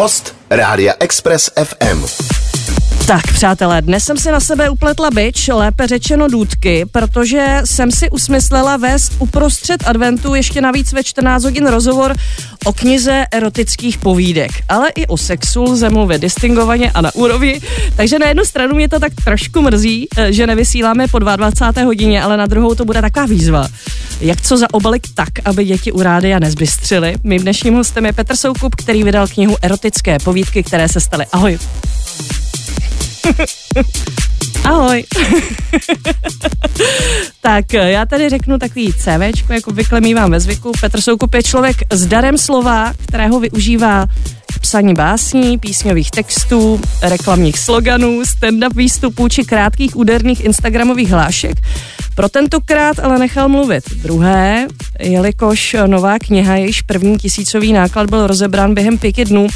Host Rádia Express FM. Tak, přátelé, dnes jsem si na sebe upletla byč, lépe řečeno důdky, protože jsem si usmyslela vést uprostřed adventu ještě navíc ve 14 hodin rozhovor o knize erotických povídek, ale i o sexu lze mluvit distingovaně a na úrovni. Takže na jednu stranu mě to tak trošku mrzí, eh, že nevysíláme po 22. hodině, ale na druhou to bude taková výzva. Jak co zaobalit tak, aby děti u rádia nezbystřily? Mým dnešním hostem je Petr Soukup, který vydal knihu Erotické povídky, které se staly. Ahoj. Ahoj. tak já tady řeknu takový CVčko, jako obvykle mývám ve zvyku. Petr Soukup je člověk s darem slova, kterého využívá psaní básní, písňových textů, reklamních sloganů, stand-up výstupů či krátkých úderných instagramových hlášek. Pro tentokrát ale nechal mluvit druhé, jelikož nová kniha, jejíž první tisícový náklad byl rozebrán během pěti dnů,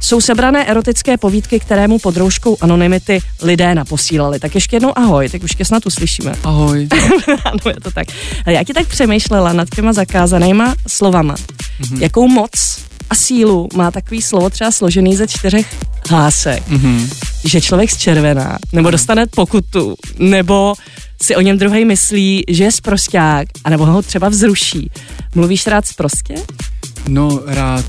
jsou sebrané erotické povídky, které mu pod rouškou anonymity lidé naposílali. Tak ještě jednou ahoj, tak už tě snad uslyšíme. Ahoj. ano, je to tak. Já ti tak přemýšlela nad těma zakázanýma slovama. Mm-hmm. Jakou moc a sílu má takový slovo třeba složený ze čtyřech hlásek, mm-hmm. že člověk zčervená, nebo dostane pokutu, nebo si o něm druhý myslí, že je sprosták, anebo ho třeba vzruší. Mluvíš rád sprostě? No rád.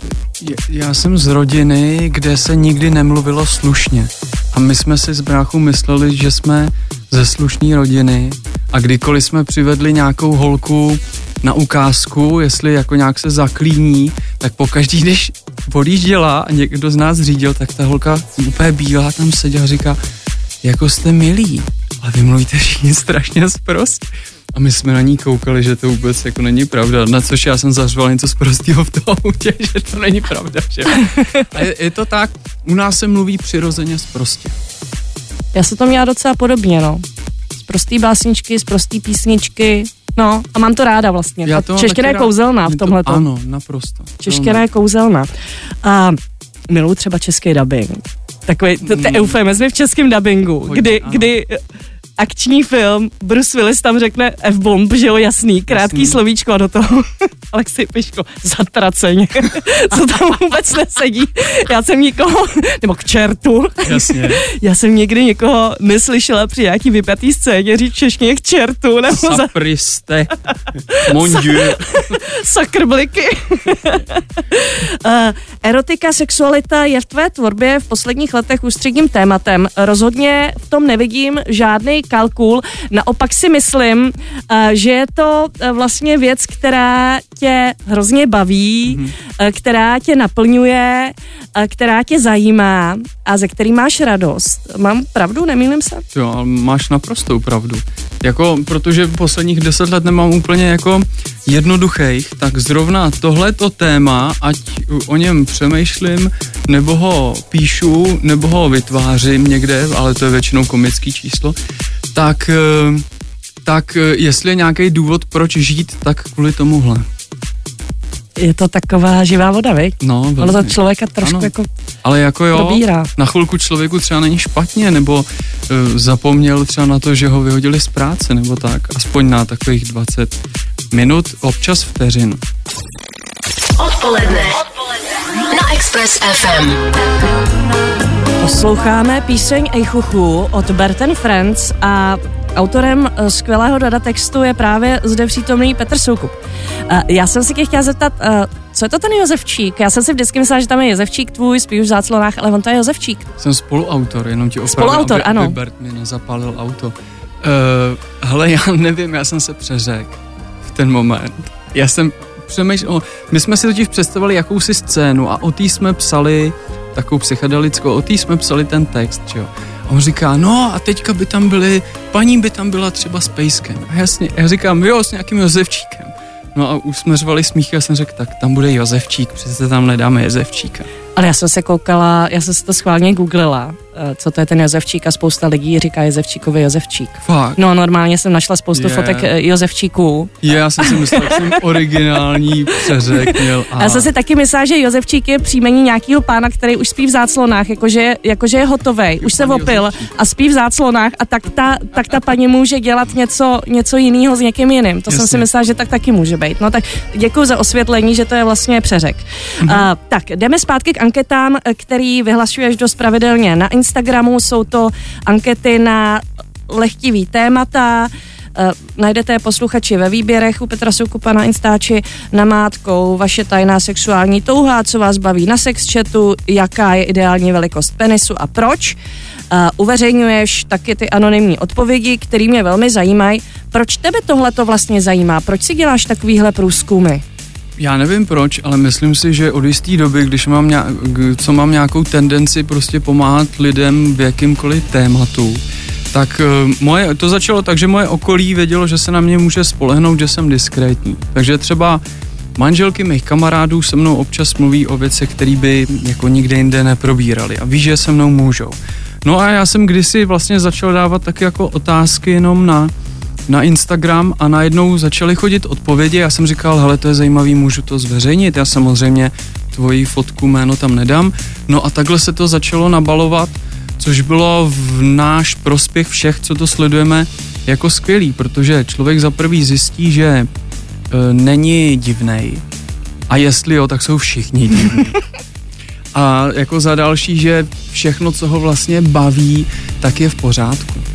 Já jsem z rodiny, kde se nikdy nemluvilo slušně. A my jsme si s bráchou mysleli, že jsme ze slušné rodiny a kdykoliv jsme přivedli nějakou holku na ukázku, jestli jako nějak se zaklíní, tak pokaždý, když odjížděla a někdo z nás řídil, tak ta holka úplně bílá tam seděla a říká, jako jste milí, ale vy mluvíte všichni strašně zprost. A my jsme na ní koukali, že to vůbec jako není pravda, na což já jsem zařval něco z v tom autě, že to není pravda, že? A je, je to tak, u nás se mluví přirozeně zprostě. Já se to měla docela podobně, no. Z prostý básničky, z prostý písničky, no a mám to ráda vlastně. Já to čeština je kouzelná v tomhle. Ano, naprosto. Čeština je kouzelná. A miluji třeba český dubbing. Takový, to, to mm. eufemizmy v českém dubbingu, kdy, kdy akční film, Bruce Willis tam řekne F-bomb, že jo, jasný, krátký jasný. slovíčko a do toho Alexej Piško, zatraceně, co tam vůbec nesedí. Já jsem nikoho, nebo k čertu, Jasně. já jsem nikdy někoho neslyšela při nějaký vypjatý scéně říct češně k čertu. Nebo Sapriste, mon dieu. Sakrbliky. uh, erotika, sexualita je v tvé tvorbě v posledních letech ústředním tématem. Rozhodně v tom nevidím žádný kalkul. Naopak si myslím, eh, že je to eh, vlastně věc, která tě hrozně baví, mm-hmm. která tě naplňuje, která tě zajímá a ze který máš radost. Mám pravdu, nemýlím se? Jo, máš naprostou pravdu. Jako, protože posledních deset let nemám úplně jako jednoduchých, tak zrovna tohleto téma, ať o něm přemýšlím, nebo ho píšu, nebo ho vytvářím někde, ale to je většinou komický číslo, tak, eh, tak eh, jestli je nějaký důvod, proč žít, tak kvůli tomuhle. Je to taková živá voda, viď? No, velmi. Ono to člověka trošku ano. jako Ale jako jo, dobírá. na chvilku člověku třeba není špatně, nebo uh, zapomněl třeba na to, že ho vyhodili z práce, nebo tak, aspoň na takových 20 minut, občas vteřin. Odpoledne. Odpoledne. Na Express FM. Posloucháme píseň Ejchuchu od Berten Friends a autorem eh, skvělého dadatextu je právě zde přítomný Petr Soukup. Eh, já jsem si tě chtěla zeptat, eh, co je to ten Josefčík? Já jsem si vždycky myslela, že tam je Josefčík tvůj, spíš v záclonách, ale on to je Josefčík. Jsem spoluautor, jenom ti opravdu, Spoluautor, aby, ano. Aby Bert mi nezapálil auto. Uh, hele, já nevím, já jsem se přeřekl v ten moment. Já jsem přemýšlel, my jsme si totiž představili jakousi scénu a o té jsme psali takovou psychedelickou, o té jsme psali ten text, že jo. A on říká, no a teďka by tam byly, paní by tam byla třeba s pejskem. A jasně, já říkám, jo, s nějakým Josefčíkem. No a usměřovali smíchy a jsem řekl, tak tam bude Josefčík, přece tam nedáme Josefčíka. Ale já jsem se koukala, já jsem si to schválně googlila, eh, co to je ten Josefčík a spousta lidí říká Josefčíkovi Josefčík. Fakt? No normálně jsem našla spoustu yeah. fotek eh, Josefčíků. Je, já jsem si myslel, že jsem originální přeřek měl. A... Já jsem si taky myslela, že Josefčík je příjmení nějakého pána, který už spí v záclonách, jakože, jakože je hotový, už se opil a spí v záclonách a tak ta, tak ta paní může dělat něco, něco jiného s někým jiným. To Jasně. jsem si myslela, že tak taky může být. No tak děkuji za osvětlení, že to je vlastně přeřek. Mm-hmm. Uh, tak jdeme zpátky k anketám, který vyhlašuješ dost pravidelně na Instagramu. Jsou to ankety na lehtivý témata, Uh, najdete posluchači ve výběrech u Petra Soukupa na Instači namátkou vaše tajná sexuální touha, co vás baví na sex chatu, jaká je ideální velikost penisu a proč. Uh, uveřejňuješ taky ty anonymní odpovědi, které mě velmi zajímají. Proč tebe tohle to vlastně zajímá? Proč si děláš takovýhle průzkumy? Já nevím proč, ale myslím si, že od jisté doby, když mám nějak, co mám nějakou tendenci prostě pomáhat lidem v jakýmkoliv tématu, tak uh, moje, to začalo tak, že moje okolí vědělo, že se na mě může spolehnout, že jsem diskrétní. Takže třeba manželky mých kamarádů se mnou občas mluví o věcech, které by jako nikde jinde neprobírali a ví, že se mnou můžou. No a já jsem kdysi vlastně začal dávat taky jako otázky jenom na na Instagram a najednou začaly chodit odpovědi. Já jsem říkal, hele, to je zajímavý, můžu to zveřejnit. Já samozřejmě tvoji fotku, jméno tam nedám. No a takhle se to začalo nabalovat, což bylo v náš prospěch všech, co to sledujeme, jako skvělý, protože člověk za prvý zjistí, že e, není divnej a jestli jo, tak jsou všichni divní. A jako za další, že všechno, co ho vlastně baví, tak je v pořádku.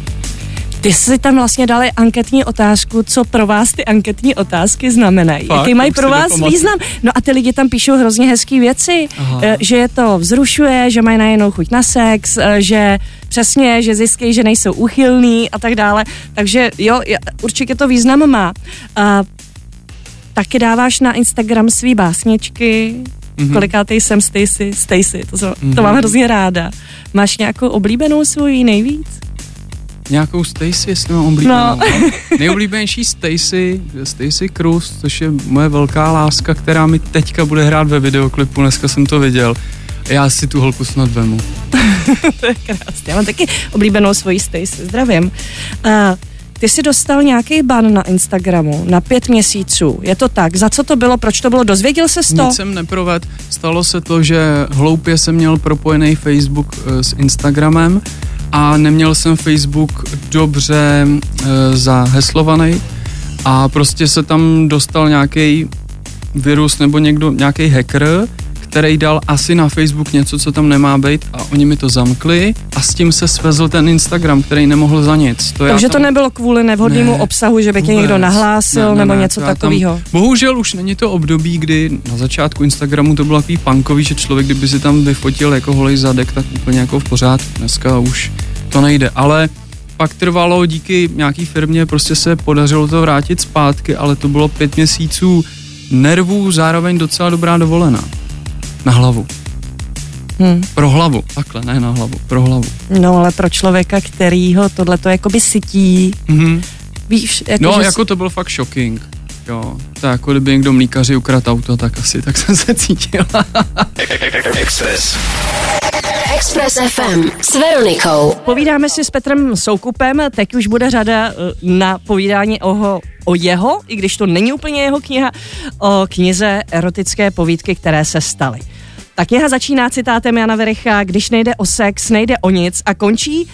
Ty jsi tam vlastně dali anketní otázku, co pro vás ty anketní otázky znamenají. Fakt, Jaký mají pro vás význam? No a ty lidi tam píšou hrozně hezké věci, Aha. Eh, že je to vzrušuje, že mají najednou chuť na sex, eh, že přesně, že zjistí, že nejsou uchylní a tak dále. Takže jo, určitě to význam má. A taky dáváš na Instagram svý básničky, mm-hmm. kolikátej jsem Stacy, Stacy, to, mm-hmm. to mám hrozně ráda. Máš nějakou oblíbenou svoji nejvíc? Nějakou Stacy, jestli mám oblíbenou. No. Nejoblíbenější Stacy, Stacy Cruz, což je moje velká láska, která mi teďka bude hrát ve videoklipu, dneska jsem to viděl. Já si tu holku snad vemu. to je krásné. Já mám taky oblíbenou svoji Stacy. Zdravím. Uh, ty jsi dostal nějaký ban na Instagramu na pět měsíců. Je to tak? Za co to bylo? Proč to bylo? Dozvěděl se to? Nic jsem neproved. Stalo se to, že hloupě jsem měl propojený Facebook uh, s Instagramem a neměl jsem Facebook dobře e, zaheslovaný a prostě se tam dostal nějaký virus nebo někdo, nějaký hacker, který dal asi na Facebook něco, co tam nemá být a oni mi to zamkli a s tím se svezl ten Instagram, který nemohl za nic. To Takže tam... to nebylo kvůli nevhodnému ne, obsahu, že by tě někdo nahlásil ne, ne, nebo ne, něco takového. Bohužel už není to období, kdy na začátku Instagramu to bylo takový punkový, že člověk, kdyby si tam vyfotil jako holej zadek, tak úplně jako v pořádku. Dneska už to nejde, ale pak trvalo díky nějaký firmě, prostě se podařilo to vrátit zpátky, ale to bylo pět měsíců nervů, zároveň docela dobrá dovolená. Na hlavu. Hmm. Pro hlavu, takhle, ne na hlavu, pro hlavu. No ale pro člověka, který ho tohle to jakoby sytí, mm-hmm. víš, jako No, jako to byl fakt shocking. Jo, to jako kdyby někdo mlíkaři ukradl auto, tak asi tak jsem se cítil. Express. Express FM s Veronikou. Povídáme si s Petrem Soukupem, teď už bude řada eh, na povídání o, o jeho, i když to není úplně jeho kniha, o knize erotické povídky, které se staly. Ta kniha začíná citátem Jana Vericha, když nejde o sex, nejde o nic a končí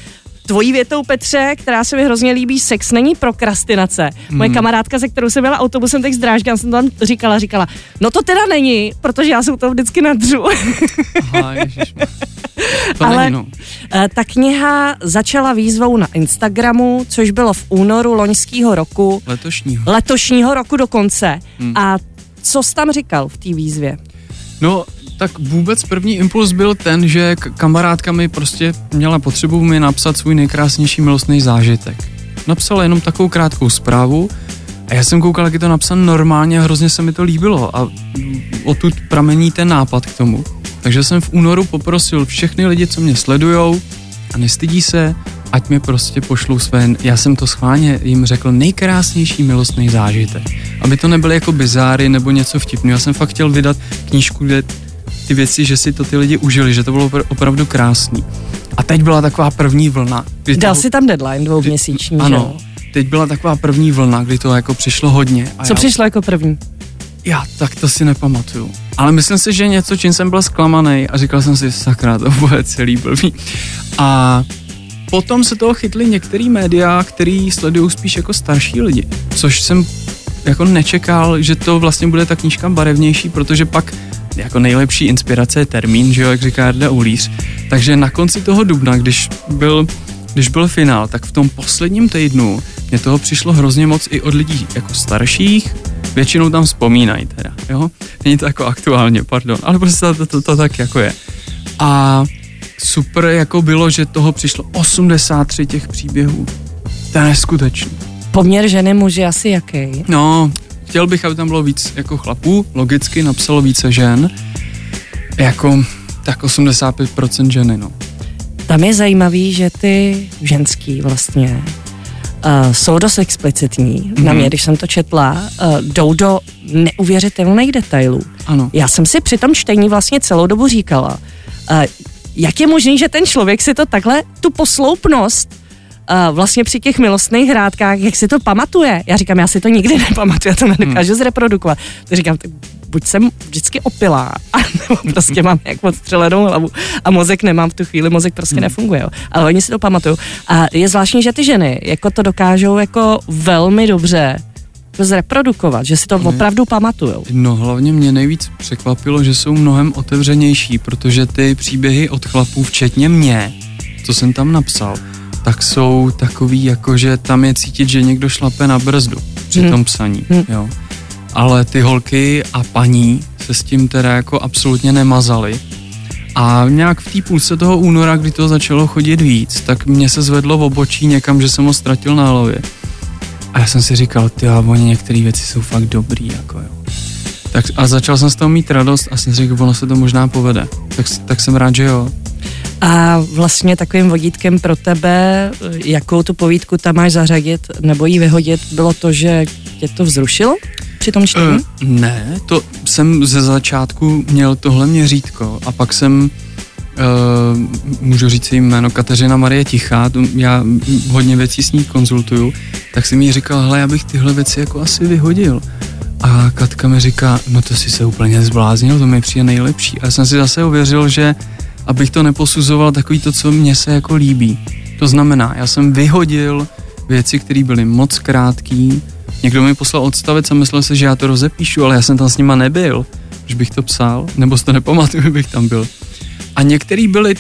tvojí větou, Petře, která se mi hrozně líbí, sex není prokrastinace. Hmm. Moje kamarádka, se kterou jsem byla autobusem teď z Drážďan, jsem tam říkala, říkala, no to teda není, protože já jsem to vždycky nadřu. Aha, to Ale není, no. Eh, ta kniha začala výzvou na Instagramu, což bylo v únoru loňského roku. Letošního. Letošního roku dokonce. Hmm. A co jsi tam říkal v té výzvě? No, tak vůbec první impuls byl ten, že kamarádka mi prostě měla potřebu mi napsat svůj nejkrásnější milostný zážitek. Napsala jenom takovou krátkou zprávu a já jsem koukal, jak je to napsané normálně a hrozně se mi to líbilo a odtud pramení ten nápad k tomu. Takže jsem v únoru poprosil všechny lidi, co mě sledujou a nestydí se, ať mi prostě pošlou své, já jsem to schválně jim řekl, nejkrásnější milostný zážitek. Aby to nebyly jako bizáry nebo něco vtipného. Já jsem fakt chtěl vydat knížku, kde ty věci, že si to ty lidi užili, že to bylo opravdu krásný. A teď byla taková první vlna. Dal to, si tam deadline dvouměsíční, Ano. Že? Teď byla taková první vlna, kdy to jako přišlo hodně. A Co já, přišlo jako první? Já tak to si nepamatuju. Ale myslím si, že něco, čím jsem byl zklamaný a říkal jsem si, sakra, to bude celý blbý. A potom se toho chytli některý média, který sledují spíš jako starší lidi, což jsem jako nečekal, že to vlastně bude ta knížka barevnější, protože pak jako nejlepší inspirace je termín, že jo, jak říká Jarda Ulíř. Takže na konci toho dubna, když byl, když byl finál, tak v tom posledním týdnu mě toho přišlo hrozně moc i od lidí jako starších, většinou tam vzpomínají teda, jo. Není to jako aktuálně, pardon, ale prostě to, to, to, to tak jako je. A super jako bylo, že toho přišlo 83 těch příběhů. To je neskutečný. Poměr ženy muži asi jaký? No, chtěl bych, aby tam bylo víc jako chlapů, logicky napsalo více žen, jako tak 85% ženy, no. Tam je zajímavý, že ty ženský vlastně uh, jsou dost explicitní. Mm-hmm. Na Mhm. mě, když jsem to četla, uh, jdou do neuvěřitelných detailů. Ano. Já jsem si při tom čtení vlastně celou dobu říkala, uh, jak je možné, že ten člověk si to takhle, tu posloupnost, uh, vlastně při těch milostných hrádkách, jak si to pamatuje. Já říkám, já si to nikdy nepamatuju, já to nedokážu hmm. zreprodukovat. To říkám, tak buď jsem vždycky opilá, a nebo prostě mám jak odstřelenou hlavu a mozek nemám v tu chvíli, mozek prostě hmm. nefunguje. Jo. Ale oni si to pamatují. A je zvláštní, že ty ženy jako to dokážou jako velmi dobře zreprodukovat, že si to opravdu pamatujou. No hlavně mě nejvíc překvapilo, že jsou mnohem otevřenější, protože ty příběhy od chlapů, včetně mě, co jsem tam napsal, tak jsou takový, jako že tam je cítit, že někdo šlape na brzdu při Hmm. tom psaní, Hmm. jo. Ale ty holky a paní se s tím teda jako absolutně nemazaly. A nějak v té půlce toho února, kdy to začalo chodit víc, tak mě se zvedlo v obočí někam, že jsem ho ztratil na hlavě. A já jsem si říkal, ty a oni některé věci jsou fakt dobrý, jako jo. Tak, a začal jsem z toho mít radost a jsem si řekl, ono se to možná povede. Tak, tak jsem rád, že jo. A vlastně takovým vodítkem pro tebe, jakou tu povídku tam máš zařadit nebo ji vyhodit, bylo to, že tě to vzrušilo při tom čtení? Uh, ne, to jsem ze začátku měl tohle měřítko a pak jsem Uh, můžu říct její jméno, Kateřina Marie Tichá, tu- já hodně věcí s ní konzultuju, tak jsem jí říkal, hele, já bych tyhle věci jako asi vyhodil. A Katka mi říká, no to si se úplně zbláznil, to mi přijde nejlepší. A já jsem si zase ověřil, že abych to neposuzoval takový to, co mně se jako líbí. To znamená, já jsem vyhodil věci, které byly moc krátký. Někdo mi poslal odstavec a myslel se, že já to rozepíšu, ale já jsem tam s nima nebyl, když bych to psal, nebo si to nepamatuju, bych tam byl. A některý byli,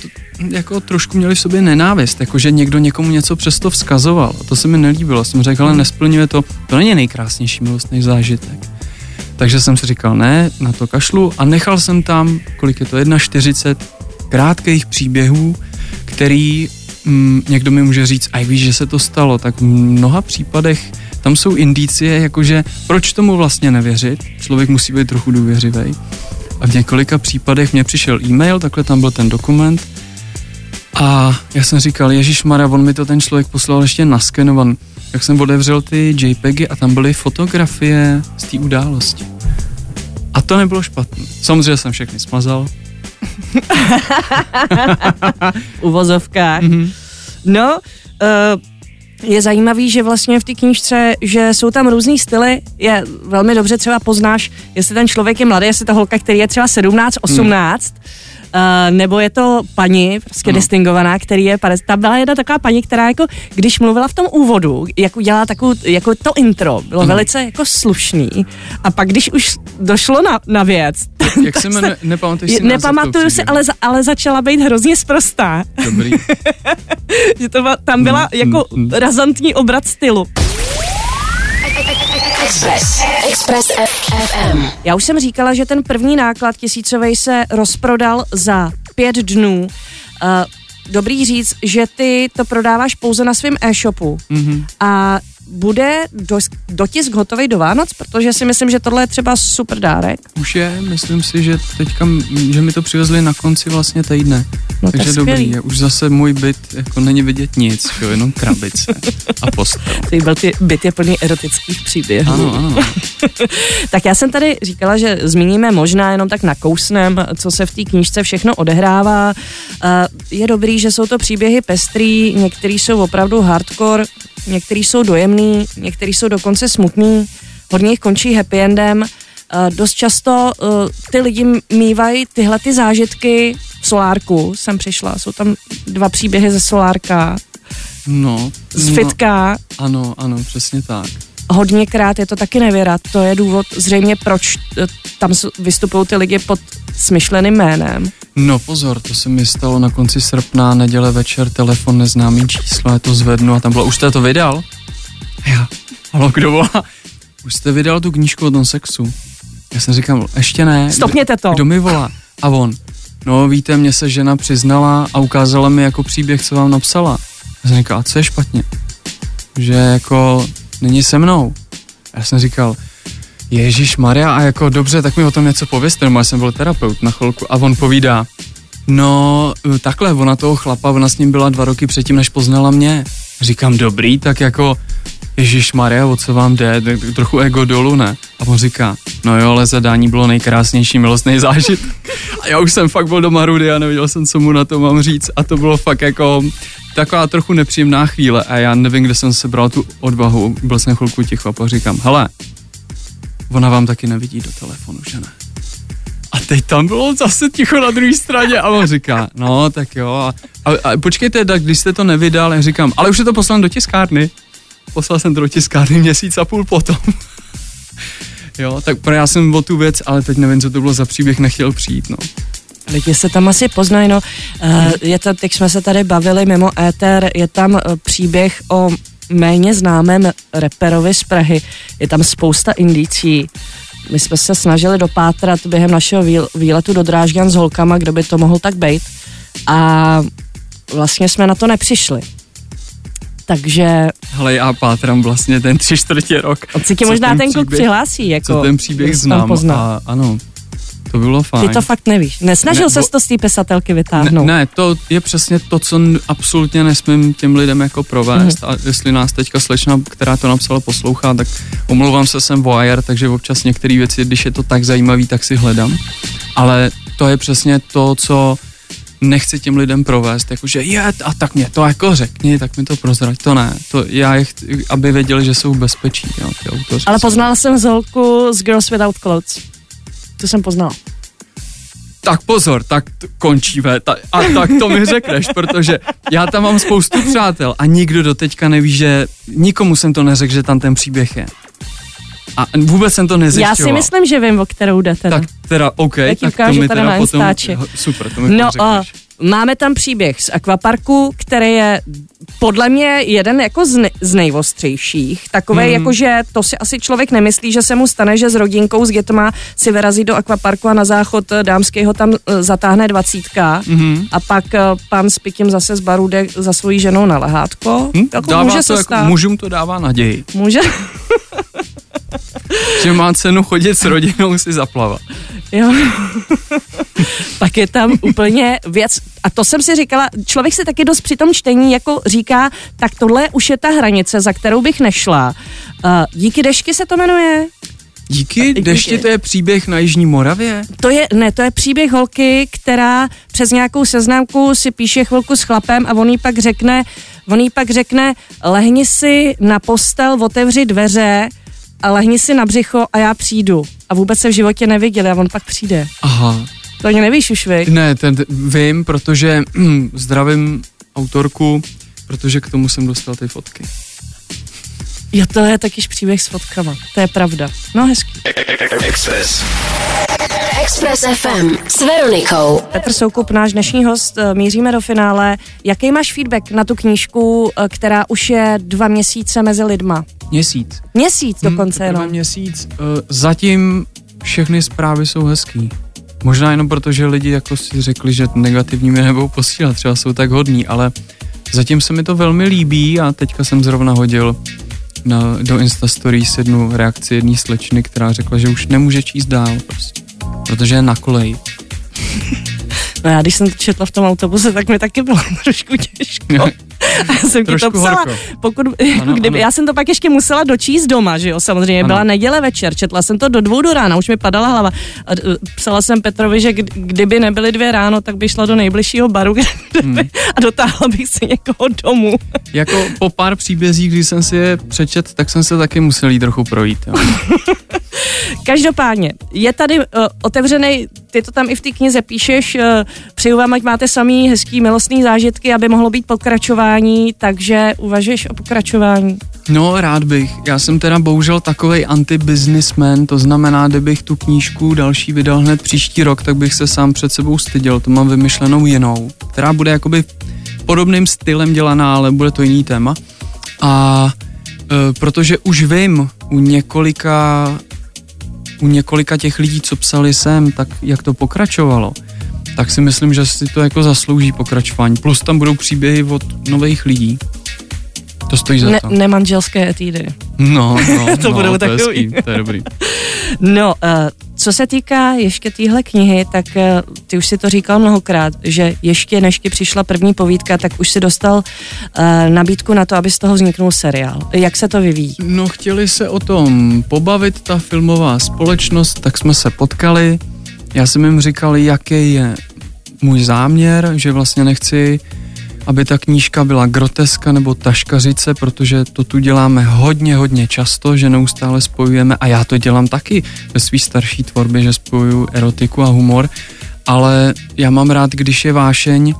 jako trošku měli v sobě nenávist, jakože někdo někomu něco přesto vzkazoval. A to se mi nelíbilo. Jsem řekl, ale nesplňuje to, to není nejkrásnější milostný zážitek. Takže jsem si říkal, ne, na to kašlu a nechal jsem tam, kolik je to, 1,40 krátkých příběhů, který mm, někdo mi může říct, a víš, že se to stalo, tak v mnoha případech tam jsou indicie, jakože proč tomu vlastně nevěřit, člověk musí být trochu důvěřivý. A v několika případech mě přišel e-mail, takhle tam byl ten dokument a já jsem říkal, Ježíš Mara, on mi to ten člověk poslal ještě naskenovan. Tak jsem otevřel ty JPEGy a tam byly fotografie z té události. A to nebylo špatné. Samozřejmě jsem všechny smazal. V uvozovkách. Mhm. No, uh, je zajímavý, že vlastně v té knížce, že jsou tam různý styly, je velmi dobře třeba poznáš, jestli ten člověk je mladý, jestli to holka, který je třeba 17, 18, Uh, nebo je to paní, prostě Ano. distingovaná, který je 50. Tam byla jedna taková paní, která jako, když mluvila v tom úvodu, jak udělala takovou, jako to intro, bylo Ano. velice jako slušný. A pak, když už došlo na, na věc, Jak se jmenuje? Nepamatuješ si nepamatuju si, ale, za- ale začala být hrozně sprostá. Dobrý. že to byla, tam byla Mm, jako mm, mm. razantní obrat stylu. Express. Express FM. Já už jsem říkala, že ten první náklad tisícovej se rozprodal za pět dnů. Uh, dobrý říct, že ty to prodáváš pouze na svém e-shopu Mhm. a bude dotisk hotový do Vánoc, protože si myslím, že tohle je třeba super dárek. Už je, myslím si, že teďka, že mi to přivezli na konci vlastně týdne. No je Takže dobrý, skvělý. je, už zase můj byt, jako není vidět nic, jo, jenom krabice a postel. Ty byl ty byt je plný erotických příběhů. Ano, ano. Tak já jsem tady říkala, že zmíníme možná jenom tak nakousnem, co se v té knížce všechno odehrává. Eh, Je dobrý, že jsou to příběhy pestrý, některý jsou opravdu hardcore, některý jsou dojemný, některý jsou dokonce smutný, hodně jich končí happy endem. Eh, Dost často eh, ty lidi mývají tyhle ty zážitky v Solárku, jsem přišla, jsou tam dva příběhy ze Solárka, No, z no, Fitka, ano, ano, přesně tak. hodněkrát je to taky nevěra. To je důvod zřejmě, proč eh, tam vystupují ty lidi pod smyšleným jménem. No pozor, to se mi stalo na konci srpna, neděle večer, telefon neznámý číslo, je to zvednu a tam bylo, už jste to vydal? Já, halo, kdo volá? Už jste vydal tu knížku o tom sexu? Já jsem říkal, ještě ne. Stopněte to. Kdo mi volá? A on, no víte, mě se žena přiznala a ukázala mi jako příběh, co vám napsala. Já jsem říkal, a co je špatně? Že jako není se mnou. Já jsem říkal, Ježíš Maria, a jako dobře, tak mi o tom něco pověste, no já jsem byl terapeut na chvilku a on povídá, no takhle, ona toho chlapa, ona s ním byla dva roky předtím, než poznala mě. Říkám, dobrý, tak jako Ježíš Maria, o co vám jde, trochu ego dolů, ne? A on říká, no jo, ale zadání bylo nejkrásnější milostný zážit. A já už jsem fakt byl doma rudy a nevěděl jsem, co mu na to mám říct. A to bylo fakt jako taková trochu nepříjemná chvíle a já nevím, kde jsem se bral tu odvahu. Byl jsem chvilku ticho a pak říkám, hele, ona vám taky nevidí do telefonu, že ne? A teď tam bylo zase ticho na druhé straně a on říká, no tak jo. A, a, a počkejte, tak když jste to nevydal, já říkám, ale už je to poslán do tiskárny. Poslal jsem to do tiskárny měsíc a půl potom. jo, tak já jsem o tu věc, ale teď nevím, co to bylo za příběh, nechtěl přijít, no. Lidi se tam asi poznají, no. Uh, je to, teď jsme se tady bavili mimo éter, je tam uh, příběh o méně známém reperovi z Prahy. Je tam spousta indicí. My jsme se snažili dopátrat během našeho výletu do Drážďan s holkama, kdo by to mohl tak být. A vlastně jsme na to nepřišli. Takže... Hele, já pátrám vlastně ten tři čtvrtě rok. On si ti možná ten, ten kluk přihlásí, jako... Co ten příběh znám a ano, to bylo fajn. Ty to fakt nevíš. Nesnažil ne, ses to z té pisatelky vytáhnout? Ne, ne, to je přesně to, co absolutně nesmím těm lidem jako provést. Mm-hmm. A jestli nás teďka slečna, která to napsala, poslouchá, tak omlouvám se, jsem voyeur, takže občas některé věci, když je to tak zajímavý, tak si hledám. Ale to je přesně to, co nechci těm lidem provést, jakože je, a tak mě to jako řekni, tak mi to prozrať, to ne, to já je chci, aby věděli, že jsou v bezpečí, jo, ty autoři. Ale poznala jsem Zolku z Girls Without Clothes. To jsem poznala. Tak pozor, tak t- končíme ta, a tak to mi řekneš, protože já tam mám spoustu přátel a nikdo do teďka neví, že nikomu jsem to neřekl, že tam ten příběh je. A vůbec jsem to nezjišťoval. Já si myslím, že vím, o kterou jde teda. Tak teda, OK, tak, tak to mi teda na potom, super, to mi No a máme tam příběh z akvaparku, který je podle mě jeden jako z, ne, z nejvostřejších. Takový hmm. jako, že to si asi člověk nemyslí, že se mu stane, že s rodinkou, s dětma si vyrazí do akvaparku a na záchod eh, dámského tam eh, zatáhne dvacítka hmm. a pak eh, pan s pitím zase z baru jde za svojí ženou na lehátko. Hmm? Jako dává může to se jako, stát. Mužům to dává naději. Může. že má cenu chodit s rodinou si zaplavat. Jo. Pak je tam úplně věc, a to jsem si říkala, člověk si taky dost při tom čtení jako říká, tak tohle už je ta hranice, za kterou bych nešla. Uh, díky dešky se to jmenuje? Díky dešti to je příběh na Jižní Moravě? To je, ne, to je příběh holky, která přes nějakou seznámku si píše chvilku s chlapem a on jí pak řekne, on jí pak řekne, lehni si na postel, otevři dveře, a lehni si na břicho a já přijdu. A vůbec se v životě neviděli a on pak přijde. Aha. To ani nevíš už, vy? Ne, ten, vím, protože hm, zdravím autorku, protože k tomu jsem dostal ty fotky. Jo, to je takyž příběh s fotkama. To je pravda. No, hezký. Express. Express FM s Veronikou. Petr Soukup, náš dnešní host, eh, míříme do finále. Jaký máš feedback na tu knížku, eh, která už je dva měsíce mezi lidma? Měsíc. Měsíc dokonce hmm, jenom. měsíc. Uh, zatím všechny zprávy jsou hezký. Možná jenom proto, že lidi jako si řekli, že negativní mi nebudou posílat, třeba jsou tak hodní, ale zatím se mi to velmi líbí a teďka jsem zrovna hodil na, do Insta Stories jednu reakci jedné slečny, která řekla, že už nemůže číst dál prostě, protože je na koleji. No já když jsem to četla v tom autobuse, tak mi taky bylo trošku těžko. A já jsem ti to psala, horko. pokud, ano, kdyby, ano. já jsem to pak ještě musela dočíst doma, že jo, samozřejmě, ano. byla neděle večer, četla jsem to do dvou do rána, už mi padala hlava. A psala jsem Petrovi, že kdyby nebyly dvě ráno, tak by šla do nejbližšího baru hmm. a dotáhla bych si někoho domů. Jako po pár příbězích, když jsem si je přečet, tak jsem se taky musel jít trochu projít. Jo. Každopádně, je tady uh, otevřený, ty to tam i v té knize píšeš, uh, přeju vám, ať máte samý hezký milostný zážitky, aby mohlo být pokračování pokračování, takže uvažuješ o pokračování. No, rád bych. Já jsem teda bohužel takový anti-businessman, to znamená, kdybych tu knížku další vydal hned příští rok, tak bych se sám před sebou styděl. To mám vymyšlenou jinou, která bude jakoby podobným stylem dělaná, ale bude to jiný téma. A e, protože už vím u několika u několika těch lidí, co psali sem, tak jak to pokračovalo, tak si myslím, že si to jako zaslouží pokračování. Plus tam budou příběhy od nových lidí. To stojí za ne, to. Nemanželské etídy. No, no, to no, budou to takový. Je hezký, to je dobrý. No, uh, co se týká ještě téhle knihy, tak uh, ty už si to říkal mnohokrát, že ještě než ti přišla první povídka, tak už si dostal uh, nabídku na to, aby z toho vzniknul seriál. Jak se to vyvíjí? No, chtěli se o tom pobavit ta filmová společnost, tak jsme se potkali. Já jsem jim říkal, jaký je můj záměr, že vlastně nechci aby ta knížka byla groteska nebo taškařice, protože to tu děláme hodně, hodně často, že neustále spojujeme a já to dělám taky ve své starší tvorbě, že spojuju erotiku a humor, ale já mám rád, když je vášeň,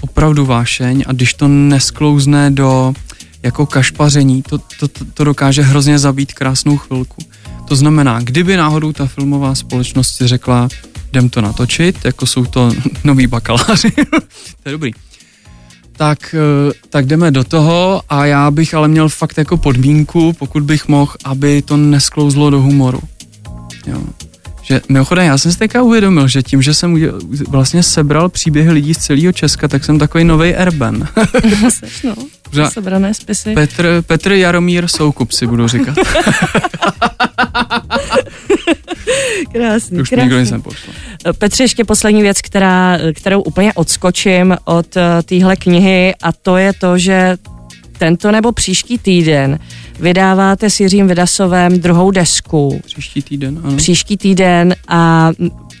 opravdu vášeň a když to nesklouzne do jako kašpaření, to, to, to, to dokáže hrozně zabít krásnou chvilku. To znamená, kdyby náhodou ta filmová společnost si řekla, jdem to natočit, jako jsou to noví bakaláři, to je dobrý, tak, tak jdeme do toho a já bych ale měl fakt jako podmínku, pokud bych mohl, aby to nesklouzlo do humoru. Jo. Že mimochodem, já jsem si teďka uvědomil, že tím, že jsem uděl, vlastně sebral příběhy lidí z celého Česka, tak jsem takový nový Erben. Seš, no. Sebrané spisy. Petr, Petr Jaromír Soukup si budu říkat. Krásný, Už krásný. nikdo jsem pošlo. Petře, ještě poslední věc, která, kterou úplně odskočím od uh, téhle knihy a to je to, že tento nebo příští týden vydáváte s Jiřím Vydasovem druhou desku. Příští týden, ano. Příští týden a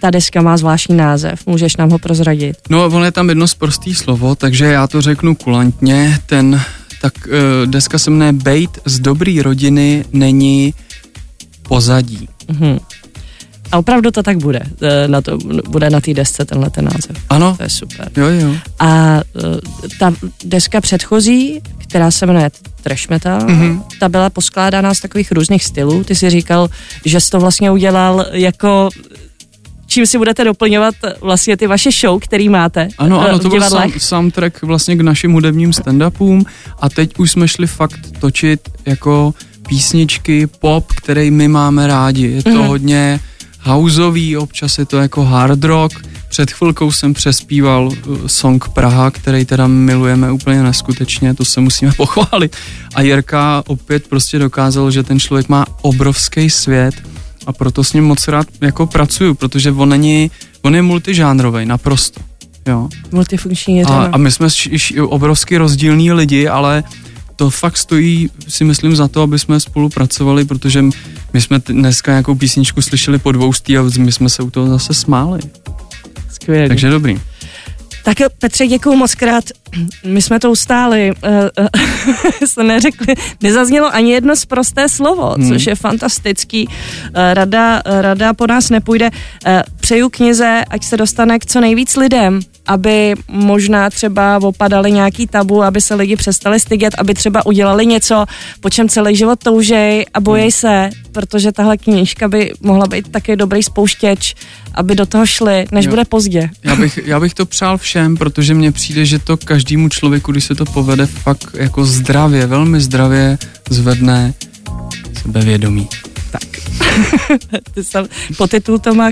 ta deska má zvláštní název. Můžeš nám ho prozradit? No, ono je tam jedno prostý slovo, takže já to řeknu kulantně. Ten, tak uh, deska se jmenuje Bejt z dobrý rodiny není pozadí. Mhm. A opravdu to tak bude. Na to, bude na té desce tenhle ten název. Ano. To je super. Jo, jo. A uh, ta deska předchozí, která se jmenuje Trash Metal, mm-hmm. ta byla poskládána z takových různých stylů. Ty si říkal, že jsi to vlastně udělal jako čím si budete doplňovat vlastně ty vaše show, který máte Ano, ano, to byl sam, soundtrack vlastně k našim hudebním stand-upům a teď už jsme šli fakt točit jako písničky pop, který my máme rádi. Je to mm-hmm. hodně houseový, občas je to jako hard rock. Před chvilkou jsem přespíval song Praha, který teda milujeme úplně neskutečně, to se musíme pochválit. A Jirka opět prostě dokázal, že ten člověk má obrovský svět a proto s ním moc rád jako pracuju, protože on není, on je multižánrový, naprosto. Jo. Multifunkční a, a my jsme š, š, obrovsky rozdílní lidi, ale to fakt stojí, si myslím, za to, aby jsme spolupracovali, protože my jsme dneska nějakou písničku slyšeli po dvou stý a my jsme se u toho zase smáli. Skvělý. Takže dobrý. Tak Petře, děkuju moc krát. My jsme to ustáli. Uh, uh, jsme neřekli, nezaznělo ani jedno zprosté slovo, hmm. což je fantastický. Uh, rada, rada po nás nepůjde. Přeju knize, ať se dostane k co nejvíc lidem, aby možná třeba opadali nějaký tabu, aby se lidi přestali stydět, aby třeba udělali něco, po čem celý život toužej a bojí hmm. se, protože tahle knížka by mohla být taky dobrý spouštěč, aby do toho šli, než jo. bude pozdě. Já bych, já bych to přál všem, protože mně přijde, že to každému člověku, když se to povede, fakt jako zdravě, velmi zdravě zvedne sebevědomí. Tak. Ty sam, potitul to má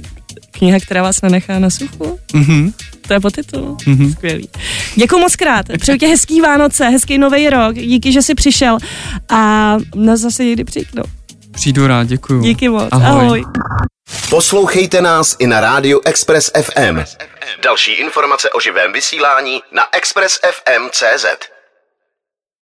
kniha, která vás nenechá na suchu? Mm-hmm. To je potitul. Mm-hmm. Skvělý. Děkuji moc krát. Přeju tě hezký Vánoce, hezký nový rok. Díky, že jsi přišel. A nás zase někdy přijknu. Přijdu rád, děkuju. Díky moc. Ahoj. Ahoj. Poslouchejte nás i na rádiu Express FM. Další informace o živém vysílání na expressfm.cz.